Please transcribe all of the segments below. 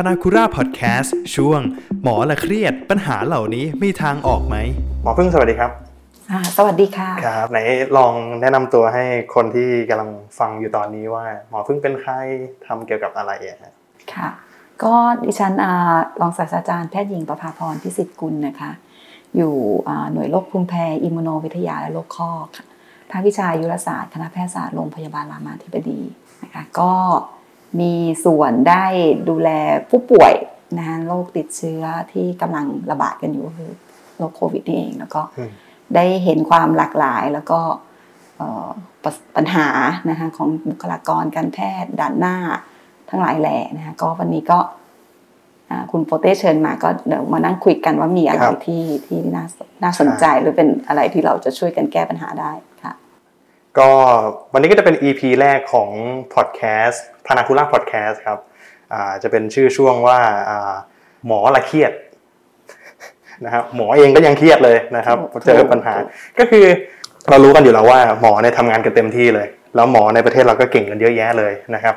พานาคุราพอดแคสต์ช่วง หมอละเครียดปัญหาเหล่านี้มีทางออกไหม หมอพึ่งสวัสดีครับอ่าสวัสดีค่ะครับไหนลองแนะนำตัวให้คนที่กำลังฟังอยู่ตอนนี้ว่า หมอพึ่งเป็นใครทำเกี่ยวกับอะไรอะฮะค่ะ ก็ดิฉันอ่ารองศาสตราจารย์แพทย์หญิงประภาพรพิสิทธิ์กุลนะคะ อยู่อ่าหน่วยโรคภูมิแพ้อิมมูโนวิทยาและโรคข้อค่ะภาควิชายุรศาสตร์คณะแพทยศาสตร์โรงพยาบาลรามาธิบดีนะคะก็ มีส่วนได้ดูแลผู้ป่วยนะคะโรคติดเชื้อที่กำลังระบาดกันอยู่ก็คือโรคโควิดนี่เองแล้วก็อืมได้เห็นความหลากหลายแล้วก็เอ่อปะปัญหานะคะของบุคลากรการแพทย์ด่านหน้าทั้งหลายแหล่นะคะก็วันนี้ก็อ่าคุณโปเต้เชิญมาก็เดี๋ยวมานั่งคุยกันว่ามีอะไรที่ที่น่าน่าสนใจหรือเป็นอะไรที่เราจะช่วยกันแก้ปัญหาได้ค่ะ ก็วันนี้ก็จะเป็น EP แรกของพอดแคสต์ พานาคุล่าพอดแคสต์ครับอ่าจะเป็นชื่อช่วงว่าอ่าหมอละเครียดนะครับหมอเองก็ยังเครียดเลยนะครับถูกเจอปัญหา ก็คือเรารู้กันอยู่แล้วว่าหมอเนี่ยทำงานกันเต็มที่เลย แล้วหมอในประเทศเราก็เก่งกันเยอะแยะเลยนะครับ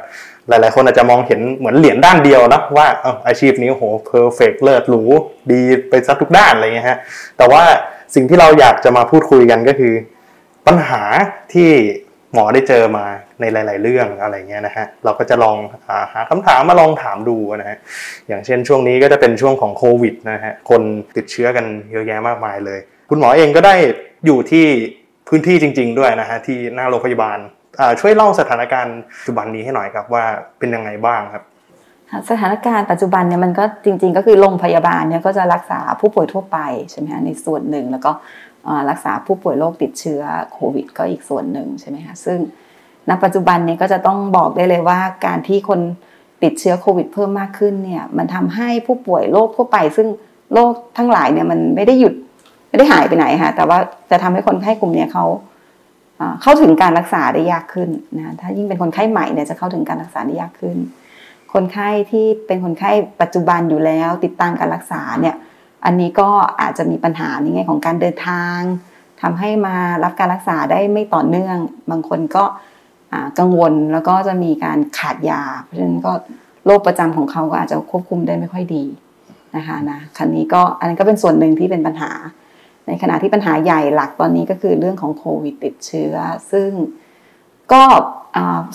หลายๆ คนอาจจะมองเห็นเหมือนเหรียญด้านเดียวนะว่าเอ้าอาชีพนี้โห perfect เลิศหรูดีไปซะทุกด้านอะไรเงี้ยฮะแต่ว่าสิ่งที่เราอยากจะมาพูดคุยกันก็คือ ปัญหาที่ หมอได้เจอมาในหลาย ๆ เรื่องอะไรเงี้ยนะฮะเราก็จะลองอาหาคำถามมาลองถามดูนะฮะอย่างเช่นช่วงนี้ก็จะเป็นช่วงของโควิดนะฮะคนติดเชื้อกันเยอะแยะมากมายเลย คุณหมอเองก็ได้อยู่ที่พื้นที่จริง ๆ ด้วยนะฮะที่หน้าโรงพยาบาลช่วยเล่าสถานการณ์ปัจจุบันนี้ให้หน่อยครับว่าเป็นยังไงบ้างครับสถานการณ์ปัจจุบันเนี่ยมันก็จริง ๆ ก็คือโรงพยาบาลเนี่ยก็จะรักษาผู้ป่วยทั่วไปใช่ไหมคะในส่วนหนึ่งแล้วก็ รักษาผู้ป่วยโรคติดเชื้อโควิด ก็อีกส่วนหนึ่งใช่ไหมคะซึ่งณปัจจุบันเนี่ยก็จะต้องบอกได้เลยว่าการที่คนติดเชื้อโควิด เพิ่มมากขึ้นเนี่ยมันทำให้ผู้ป่วยโรคทั่วไป ซึ่งโรคทั้งหลายเนี่ยมันไม่ได้หยุดไม่ได้หายไปไหนค่ะแต่ว่าจะทำให้คนไข้กลุ่มนี้เขาเข้าถึงการรักษาได้ยากขึ้นนะถ้ายิ่งเป็นคนไข้ใหม่เนี่ยจะเข้าถึงการรักษาได้ยากขึ้น คนไข้ที่เป็นคนไข้ปัจจุบันอยู่แล้ว ติดตามการรักษาเนี่ย อันนี้ก็อาจจะมีปัญหาในแง่ของการเดินทางทำให้มารับการรักษาได้ไม่ต่อเนื่อง บางคนก็กังวลแล้วก็จะมีการขาดยา เพราะฉะนั้นก็โรคประจำของเขาก็อาจจะควบคุมได้ไม่ค่อยดีนะคะนะคันนี้ก็อันนี้นก็เป็นส่วนหนึ่งที่เป็นปัญหา ในขณะที่ปัญหาใหญ่หลักตอนนี้ก็คือเรื่องของโควิดติดเชื้อ ซึ่งก็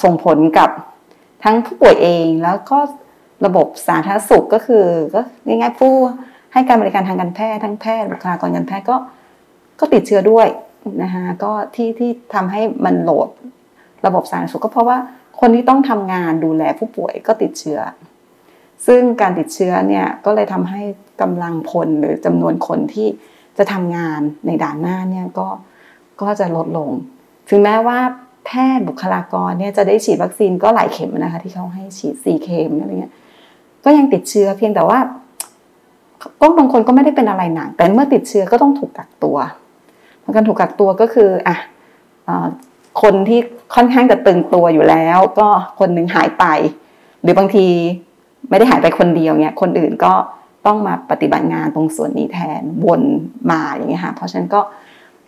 ส่งผลกับทั้งผู้ป่วยเองแล้วก็ระบบสาธารณสุขก็คือก็ง่ายๆผู้ ให้การบริการทางการแพทย์ทั้งแพทย์บุคลากรการแพทย์ก็ก็ติดเชื้อด้วยนะคะก็ที่ที่ทำให้มันโหลดระบบสาธารณสุขก็เพราะว่าคนที่ต้องทำงานดูแลผู้ป่วยก็ติดเชื้อ ซึ่งการติดเชื้อเนี่ยก็เลยทำให้กำลังพลหรือจำนวนคนที่จะทำงานในด่านหน้าเนี่ยก็ก็จะลดลง ถึงแม้ว่าแพทย์บุคลากรเนี่ยจะได้ฉีดวัคซีนก็หลายเข็มนะคะที่เขาให้ฉีดสี่เข็มอะไรเงี้ย ก็ยังติดเชื้อเพียงแต่ว่า ก็บางคนก็ไม่ได้เป็นอะไรหนักแต่เมื่อติดเชื้อก็ต้องถูกกักตัวการถูกกักตัวก็คืออะคนที่ค่อนข้างจะตึงตัวอยู่แล้ว ก็คนหนึ่งหายไป หรือบางทีไม่ได้หายไปคนเดียวเนี่ยคนอื่นก็ต้องมาปฏิบัติงานตรงส่วนนี้แทนวนมาอย่างเงี้ยค่ะเพราะฉะนั้นก็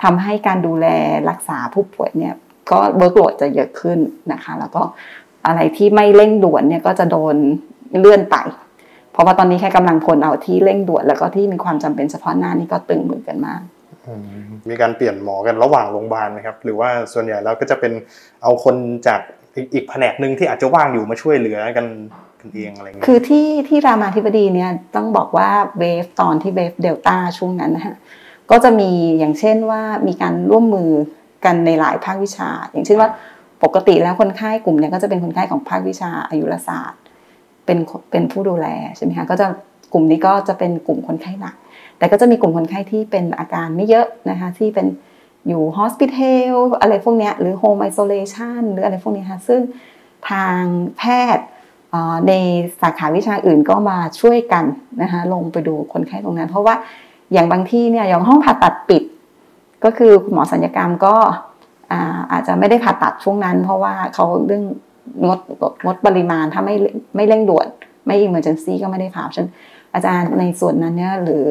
ทำให้การดูแลรักษาผู้ป่วยเนี่ยก็เวิร์กโหลดจะเยอะขึ้นนะคะ แล้วก็อะไรที่ไม่เร่งด่วนเนี่ยก็จะโดนเลื่อนไป ราะว่าตอนนี้แค่กำลังพลเอาที่เร่งด่วนแล้วก็ที่มีความจำเป็นเฉพาะหน้านี่ก็ตึงมือกันมากอืมมีการเปลี่ยนหมอกันระหว่างโรงพยาบาลไหมครับ หรือว่าส่วนใหญ่แล้วก็จะเป็นเอาคนจากอีกอีกแผนกหนึ่งที่อาจจะว่างอยู่มาช่วยเหลือกันกันเองอะไรเงี้ยคือที่ที่รามาธิบดีเนี่ยต้องบอกว่าเวฟตอนที่เวฟเดลต้าช่วงนั้นนะฮะก็จะมีอย่างเช่นว่ามีการร่วมมือกันในหลายภาควิชา อย่างเช่นว่าปกติแล้วคนไข้กลุ่มเนี้ก็จะเป็นคนไข้ของภาควิชาอายุรศาสตร์ เป็นเป็นผู้ดูแลใช่ไหมคะก็จะกลุ่มนี้ก็จะเป็นกลุ่มคนไข้หนัก แต่ก็จะมีกลุ่มคนไข้ที่เป็นอาการไม่เยอะนะคะที่เป็นอยู่ hospital อะไรพวกเนี้ยหรือ home isolation หรืออะไรพวกนี้ค่ะซึ่งทางแพทย์ในสาขาวิชาอื่นก็มาช่วยกันนะคะลงไปดูคนไข้ตรงนั้น เพราะว่าอย่างบางที่เนี่ยอย่างห้องผ่าตัดปิด ก็คือคุณหมอสัญญกรรมก็อาอาจจะไม่ได้ผ่าตัดช่วงนั้น เพราะว่าเขาเรื่อง งดงดปริมาณถ้าไม่ไม่เร่งด่วน ไม่ emergency ก็ไม่ได้ผ่าฉันอาจารย์ในส่วนนั้นเนี่ยหรือ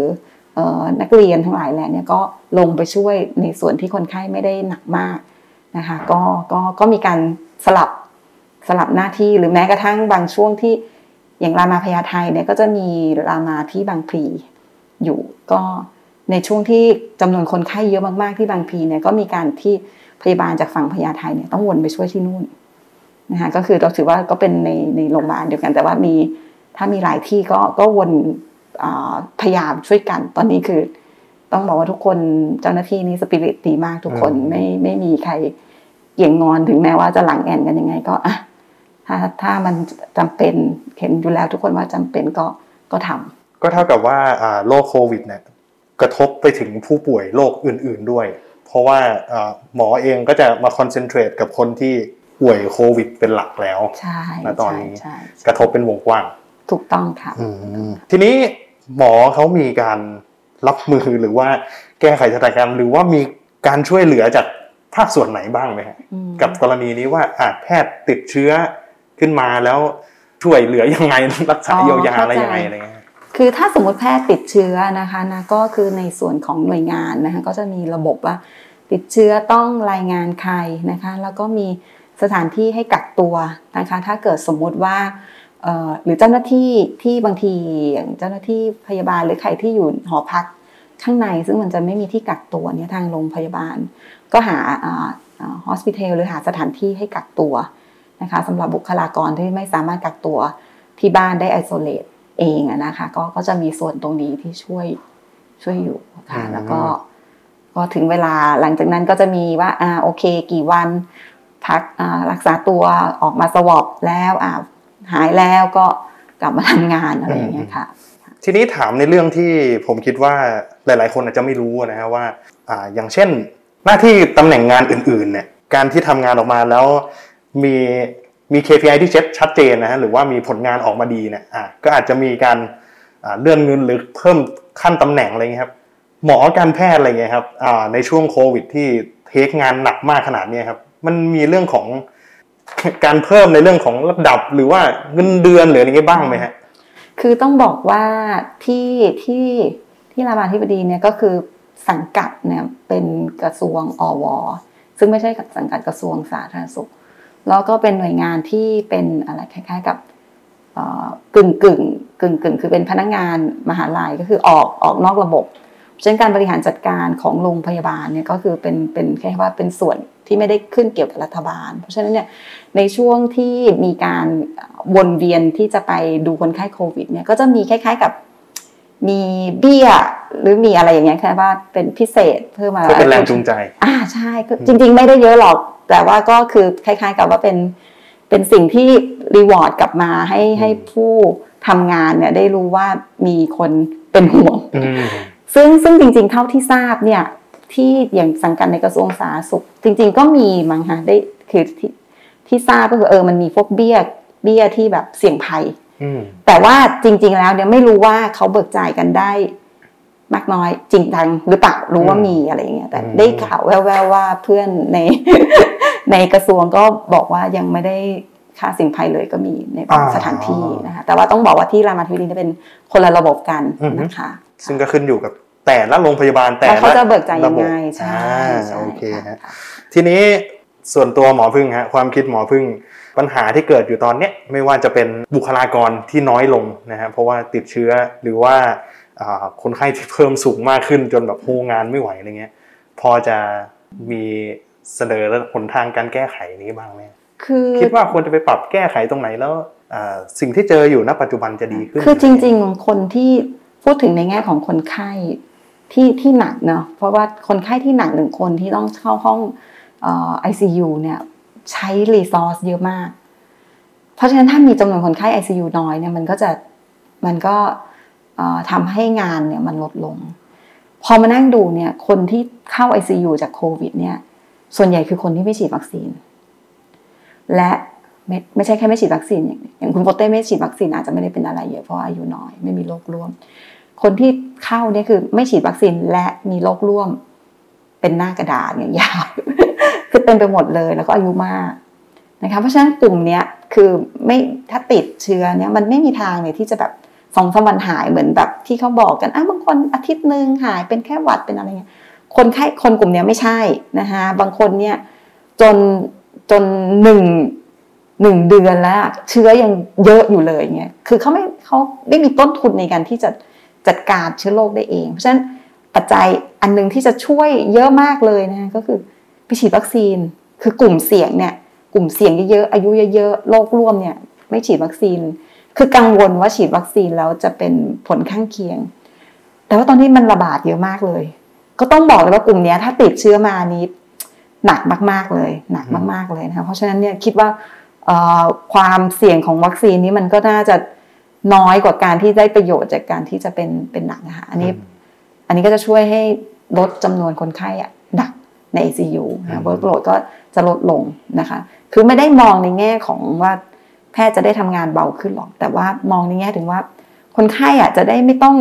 อนักเรียนทั้งหลายแหละเนี่ยก็ลงไปช่วยในส่วนที่คนไข้ไม่ได้หนักมากนะคะก็ก็ก็มีการสลับสลับหน้าที่หรือแม้กระทั่งบางช่วงที่อย่างรามาพญาไทเนี่ยก็จะมีรามาที่บางพลีอยู่ก็ในช่วงที่จำนวนคนไข้เยอะมากๆที่บางพลีเนี่ยก็มีการที่พยาบาลจากฝั่งพญาไทเนี่ยต้องวนไปช่วยที่นู่น นะคะก็คือเราถือว่าก็เป็นในในโรงพยาบาลเดียวกัน แต่ว่ามีถ้ามีหลายที่ก็ก็วนพยายามช่วยกัน ตอนนี้คือ ต้องบอกว่าทุกคนเจ้าหน้าที่นี่สปิริตดีมากทุกคนไม่ไม่มีใครเกี่ยงงอนถึงแม้ว่าจะหลังแอนกันยังไงก็อะถ้าถ้ามันจำเป็นเห็นอยู่แล้วทุกคนว่าจำเป็นก็ก็ทำก็เท่ากับว่าโรคโควิดเนี่ยกระทบไปถึงผู้ป่วยโรคอื่น ๆด้วย เพราะว่าหมอเองก็จะมาคอนเซนเทรตกับคนที่ ป่วยโควิดเป็นหลักแล้วใช่ณตอนนี้กระทบเป็นวงกว้าง ถูกต้องค่ะทีนี้หมอเขามีการรับมือหรือว่าแก้ไขสถานการณ์หรือว่ามีการช่วยเหลือจากภาคส่วนไหนบ้างไหมฮะกับกรณีนี้ว่าอาจแพทย์ติดเชื้อขึ้นมาแล้วช่วยเหลือยังไงรักษาเยียวยาอะไรยังไงอะไรเงี้ยคือถ้าสมมติแพทย์ติดเชื้อนะคะนะก็คือในส่วนของหน่วยงานนะคะก็จะมีระบบว่าติดเชื้อต้องรายงานใครนะคะ แล้วก็มี สถานที่ให้กักตัวนะคะถ้าเกิดสมมุติว่าหรือเจ้าหน้าที่ที่บางทีอย่างเจ้าหน้าที่พยาบาลหรือใครที่อยู่หอพักข้างใน ซึ่งมันจะไม่มีที่กักตัวเนี่ยทางโรงพยาบาล ก็หาฮอสพิทอลหรือหาสถานที่ให้กักตัวนะคะสำหรับบุคลากรที่ไม่สามารถกักตัวที่บ้านได้ไอโซเลตเองนะคะก็ก็จะมีส่วนตรงนี้ที่ช่วยช่วยอยู่ค่ะแล้วก็ก็ถึงเวลาหลังจากนั้นก็จะมีว่าอ่าโอเค กี่วัน พักรักษาตัวออกมาสวอปแล้วอ่าหายแล้วก็กลับมาทำงานอะไรอย่างเงี้ยค่ะ ทีนี้ถามในเรื่องที่ผมคิดว่าหลาย ๆ คนอาจจะไม่รู้นะฮะว่าอ่าอย่างเช่น หน้าที่ตำแหน่งงานอื่น ๆ เนี่ยการที่ทำงานออกมาแล้วมีมี KPI ที่เช็ดชัดเจนนะฮะหรือว่ามีผลงานออกมาดีเนี่ยอ่าก็อาจจะมีการเลื่อนเงินหรือเพิ่มขั้นตำแหน่งอะไรเงี้ยครับหมอการแพทย์อะไรเงี้ยครับในช่วงโควิดที่เทคงานหนักมากขนาดนี้ครับ มันมีเรื่องของการเพิ่มในเรื่องของระดับหรือว่าเงินเดือนหรืออะไรเงี้ยบ้างไหมฮะ คือต้องบอกว่าที่ที่ที่รามาธิบดีเนี่ยก็คือสังกัดเนี่ยเป็นกระทรวงอว ซึ่งไม่ใช่สังกัดกระทรวงสาธารณสุข แล้วก็เป็นหน่วยงานที่เป็นอะไรคล้ายๆกับกึ่งกึ่งกึ่งกึ่งคือเป็นพนักงานมหาลัยก็คือออกออกนอกระบบเช่นการบริหารจัดการของโรงพยาบาลเนี่ยก็คือเป็นเป็นแค่ว่าเป็นส่วน ที่ไม่ได้ขึ้นเกี่ยวกับรัฐบาล เพราะฉะนั้นเนี่ยในช่วงที่มีการวนเวียนที่จะไปดูคนไข้โควิดเนี่ยก็จะมีคล้ายๆกับมีเบี้ยหรือมีอะไรอย่างเงี้ยแค่ว่าเป็นพิเศษเพิ่มมาเป็นแรงจูงใจ อ่าใช่จริง ๆ ไม่ได้เยอะหรอก แต่ว่าก็คือคล้าย ๆ กับว่าเป็นเป็นสิ่งที่รีวอร์ดกลับมาให้ให้ผู้ทำงานเนี่ยได้รู้ว่ามีคนเป็นห่วงซึ่งซึ่งจริง ๆ เท่าที่ทราบเนี่ย ที่อย่างสังกัดในกระทรวงสาธารณสุข จริง ๆ ก็มีมั้งคะได้คือที่ที่ทราบก็คือเออมันมีพวกเบี้ยเบี้ยที่แบบเสี่ยงภัยแต่ว่าจริง ๆ แล้วเนี่ยไม่รู้ว่าเขาเบิกจ่ายกันได้ มากน้อยจริงจังหรือเปล่ารู้ว่ามีอะไรอย่างเงี้ยแต่ได้ข่าวแว่วๆว่าเพื่อนในในกระทรวงก็บอกว่ายังไม่ได้ค่าสิ่งภัยเลยก็มีในบางสถานที่นะคะแต่ว่าต้องบอกว่าที่รามาธิบดีจะเป็นคนละระบบกันนะคะ ซึ่งก็ขึ้นอยู่กับ แต่ละโรงพยาบาลแต่ละเขาจะเบิกจ่ายยังไงใช่โอเคฮะทีนี้ส่วนตัวหมอพึ่งฮะความคิดหมอพึ่งปัญหาที่เกิดอยู่ตอนนี้ไม่ว่าจะเป็นบุคลากรที่น้อยลงนะฮะเพราะว่าติดเชื้อหรือว่าคนไข้ที่เพิ่มสูงมากขึ้นจนแบบโฮงานไม่ไหวอะไรเงี้ยพอจะมีเสนอหนทางการแก้ไขนี้บ้างไหมคือคิดว่าควรจะไปปรับแก้ไขตรงไหนแล้วสิ่งที่เจออยู่ณปัจจุบันจะดีขึ้น คือจริง ๆ คนที่พูดถึงในแง่ของคนไข้ ที่ที่หนักเนาะเพราะว่าคนไข้ที่หนักหนึ่งคนที่ต้องเข้าห้องไอซียูเนี่ยใช้รีซอสเยอะมาก เพราะฉะนั้นถ้ามีจำนวนคนไข้ ICU น้อยเนี่ยมันก็จะมันก็ทำให้งานเนี่ยมันลดลง พอมานั่งดูเนี่ยคนที่เข้า ICU จากโควิดเนี่ยส่วนใหญ่คือคนที่ไม่ฉีดวัคซีน และไม่ไม่ใช่แค่ไม่ฉีดวัคซีน อย่างคุณโปเต้ไม่ฉีดวัคซีนอาจจะไม่ได้เป็นอะไรเยอะเพราะอายุน้อยไม่มีโรคร่วม คนที่ เข้าเนี่ยคือ ไม่ฉีดวัคซีนและมีโรคร่วม เป็นหน้ากระดาษเนี่ยยาวคือเต็มไปหมดเลยแล้วก็อายุมากนะคะเพราะฉะนั้นกลุ่มเนี้ยคือไม่ถ้าติดเชื้อเนี่ยมันไม่มีทางเลยที่จะแบบสองสามวันหายเหมือนแบบที่เขาบอกกันอะบางคนอาทิตย์หนึ่งหายเป็นแค่หวัดเป็นอะไรเงี้ยคนไข้คนกลุ่มนี้ไม่ใช่นะคะบางคนเนี่ยจนจนหนึ่งหนึ่งเดือนแล้วเชื้อยังเยอะอยู่เลยเงี้ยคือเขาไม่เขาไม่มีต้นทุนในการที่จะ จัดการเชื้อโรคได้เอง เพราะฉะนั้นปัจจัยอันหนึงที่จะช่วยเยอะมากเลยนะก็คือไปฉีดวัคซีน คือกลุ่มเสี่ยงเนี่ยกลุ่มเสี่ยงเยอะๆอายุเยอะๆโรคร่วมเนี่ยไม่ฉีดวัคซีน คือกังวลว่าฉีดวัคซีนแล้วจะเป็นผลข้างเคียง แต่ว่าตอนนี้มันระบาดเยอะมากเลย ก็ต้องบอกเลยว่ากลุ่มนี้ถ้าติดเชื้อมานี้หนักมากๆเลย หนักมากๆเลยนะคะเพราะฉะนั้นเนี่ยคิดว่าความเสี่ยงของวัคซีนนี้มันก็น่าจะ น้อยกว่าการที่ได้ประโยชน์จากการที่จะเป็นเป็นหนักนะคะอันนี้ อันนี้ก็จะช่วยให้ลดจำนวนคนไข้อะหนักใน ICU นะ workload ก็จะลดลงนะคะ คือไม่ได้มองในแง่ของว่าแพทย์จะได้ทำงานเบาขึ้นหรอก แต่ว่ามองในแง่ถึงว่า คนไข้อะจะได้ไม่ต้อง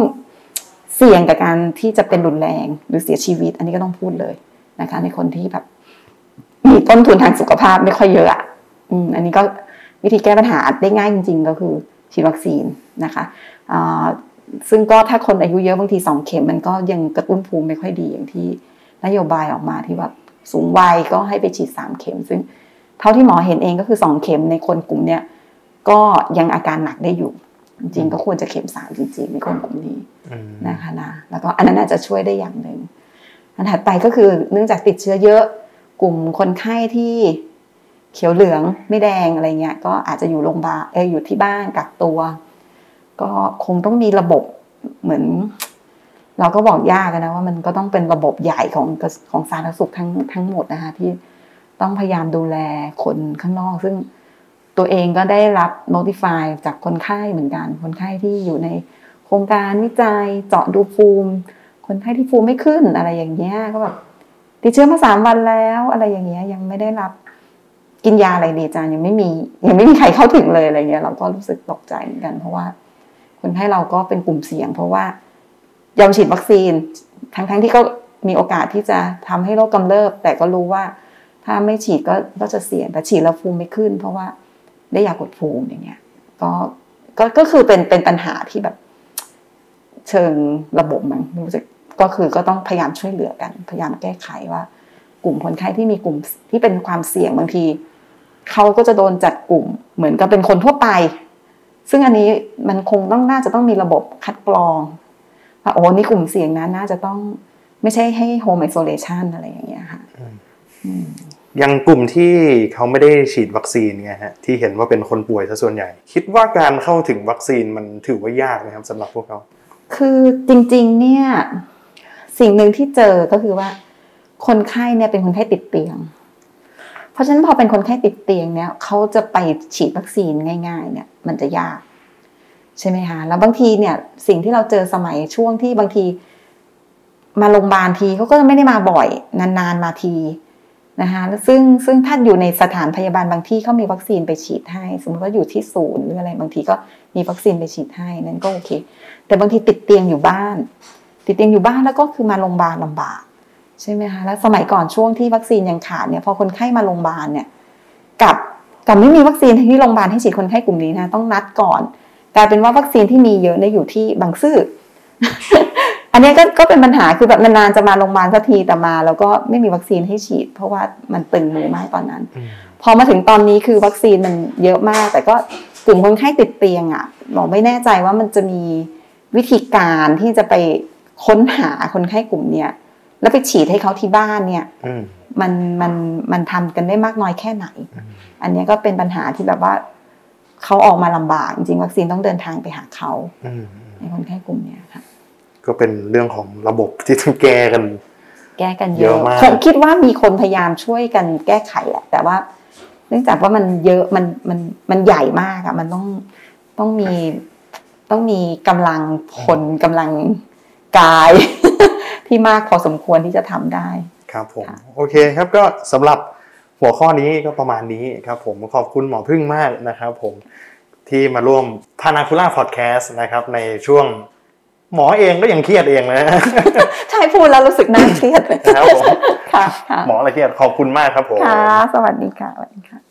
เสี่ยงกับการที่จะเป็นรุนแรงหรือเสียชีวิต อันนี้ก็ต้องพูดเลยนะคะ ในคนที่แบบ มีต้นทุนทางสุขภาพไม่ค่อยเยอะอะอืมอันนี้ก็วิธีแก้ปัญหาได้ง่ายจริง ๆ ก็คือ ฉีดวัคซีนนะคะอ่าซึ่งก็ถ้าคนอายุเยอะบางทีสองเข็มมันก็ยังกระตุ้นภูมิไม่ค่อยดีอย่างที่นโยบายออกมาที่แบบสูงวัยก็ให้ไปฉีดสามเข็ม ซึ่งเท่าที่หมอเห็นเองก็คือสองเข็มในคนกลุ่มเนี้ยก็ยังอาการหนักได้อยู่ จริงๆก็ควรจะเข็มสามจริงๆในคนกลุ่มนี้อืมนะคะนะแล้วก็อันนั้นอาจจะช่วยได้อย่างหนึ่งอันถัดไปก็คือเนื่องจากติดเชื้อเยอะกลุ่มคนไข้ที่ เขียวเหลืองไม่แดงอะไรเงี้ยก็อาจจะอยู่โรงพยาบาลเอออยู่ที่บ้านกักตัว ก็คงต้องมีระบบเหมือน เราก็บอกยากนะว่ามันก็ต้องเป็นระบบใหญ่ของของสาธารณสุขทั้งทั้งหมดนะคะที่ต้องพยายามดูแลคนข้างนอก ซึ่งตัวเองก็ได้รับ notify จากคนไข้เหมือนกัน คนไข้ที่อยู่ในโครงการวิจัยเจาะดูภูมิ คนไข้ที่ภูมิไม่ขึ้นอะไรอย่างเงี้ยก็แบบติดเชื้อมาสามวันแล้วอะไรอย่างเงี้ยยังไม่ได้รับ กินยาอะไรดีจารย์ยังไม่มี ยังไม่มีใครเข้าถึงเลยอะไรเงี้ย เราก็รู้สึกตกใจเหมือนกัน เพราะว่าคนไข้เราก็เป็นกลุ่มเสี่ยง เพราะว่ายอมฉีดวัคซีน ทั้งทั้งที่ก็มีโอกาสที่จะทำให้โรคกำเริบ แต่ก็รู้ว่าถ้าไม่ฉีดก็ก็จะเสี่ยงแต่ฉีดแล้วภูมิไม่ขึ้น เพราะว่าได้ยากดภูมิอย่างเงี้ย ก็ก็ก็คือเป็นเป็นปัญหาที่แบบ เชิงระบบมันรู้สึกก็คือก็ต้องพยายามช่วยเหลือกัน พยายามแก้ไขว่า กลุ่มคนไข้ที่มีกลุ่มที่เป็นความเสี่ยงบางที เขาก็จะโดนจัดกลุ่ม เหมือนกับเป็นคนทั่วไป ซึ่งอันนี้มันคงต้องน่าจะต้องมีระบบคัดกรองว่าโอ้นี่กลุ่มเสี่ยงนะน่าจะต้องไม่ใช่ให้โฮมไอโซเลชันอะไรอย่างเงี้ยค่ะอืมยังกลุ่มที่เขาไม่ได้ฉีดวัคซีนไงฮะที่เห็นว่าเป็นคนป่วยซะส่วนใหญ่ คิดว่าการเข้าถึงวัคซีนมันถือว่ายากนะครับสำหรับพวกเขา คือจริงๆเนี่ยสิ่งหนึ่งที่เจอก็คือว่า คนไข้เนี่ยเป็นคนไข้ติดเตียง เพราะฉะนั้นพอเป็นคนไข้ติดเตียงเนี่ยเขาจะไปฉีดวัคซีนง่าย ๆ เนี่ยมันจะยาก ใช่ไหมคะแล้วบางทีเนี่ยสิ่งที่เราเจอสมัยช่วงที่บางที มาโรงพยาบาลทีเขาก็ไม่ได้มาบ่อย นานๆมาทีนะคะซึ่งซึ่งถ้าอยู่ในสถานพยาบาลบางที่เขามีวัคซีนไปฉีดให้ สมมติว่าอยู่ที่ศูนย์หรืออะไรบางทีก็มีวัคซีนไปฉีดให้นั่นก็โอเค แต่บางทีติดเตียงอยู่บ้าน ติดเตียงอยู่บ้านแล้วก็คือมาโรงพยาบาลลำบาก ใช่ไหมคะแล้วสมัยก่อนช่วงที่วัคซีนยังขาดเนี่ยพอคนไข้มาโรงพยาบาลเนี่ยกับกับไม่มีวัคซีนที่โรงพยาบาลให้ฉีดคนไข้กลุ่มนี้นะต้องนัดก่อนกลายเป็นว่าวัคซีนที่มีเยอะเนี่ยอยู่ที่บางซื่ออันนี้ก็ก็เป็นปัญหาคือแบบนานๆจะมาโรงพยาบาลสักทีแต่มา แล้วก็ไม่มีวัคซีนให้ฉีด เพราะว่ามันตึงมือมากตอนนั้น พอมาถึงตอนนี้คือวัคซีนมันเยอะมาก แต่ก็กลุ่มคนไข้ติดเตียงอะหมอไม่แน่ใจว่ามันจะมีวิธีการที่จะไปค้นหาคนไข้กลุ่มเนี้ย แล้วไปฉีดให้เขาที่บ้านเนี่ยอืมมันมันมันทำกันได้มากน้อยแค่ไหน อันเนี้ยก็เป็นปัญหาที่แบบว่าเขาออกมาลำบากจริงๆวัคซีนต้องเดินทางไปหาเขาอืมในคนไข้กลุ่มเนี้ยค่ะ ก็เป็นเรื่องของระบบที่ต้องแก้กัน แก้กันเยเยอะอะมากผมคิดว่ามีคนพยายามช่วยกันแก้ไขแหละ แต่ว่าเนื่องจากว่ามันเยอะมันมันมันใหญ่มากอะมันต้องต้องมีต้องมีกำลังคนกำลังกาย ที่มากพอสมควรที่จะทำได้ครับผมค่ะโอเคครับก็สำหรับหัวข้อนี้ก็ประมาณนี้ครับผมขอบคุณหมอพึ่งมากนะครับผมที่มาร่วมพานาคุล่าพอดแคสต์นะครับในช่วงหมอเองก็ยังเครียดเองนะใช่พูดแล้วรู้สึกน่าเครียดเลยครับผมค่ะค่ะหมออะไรเครียดขอบคุณมากครับผมค่ะสวัสดีค่ะสวัสดีค่ะ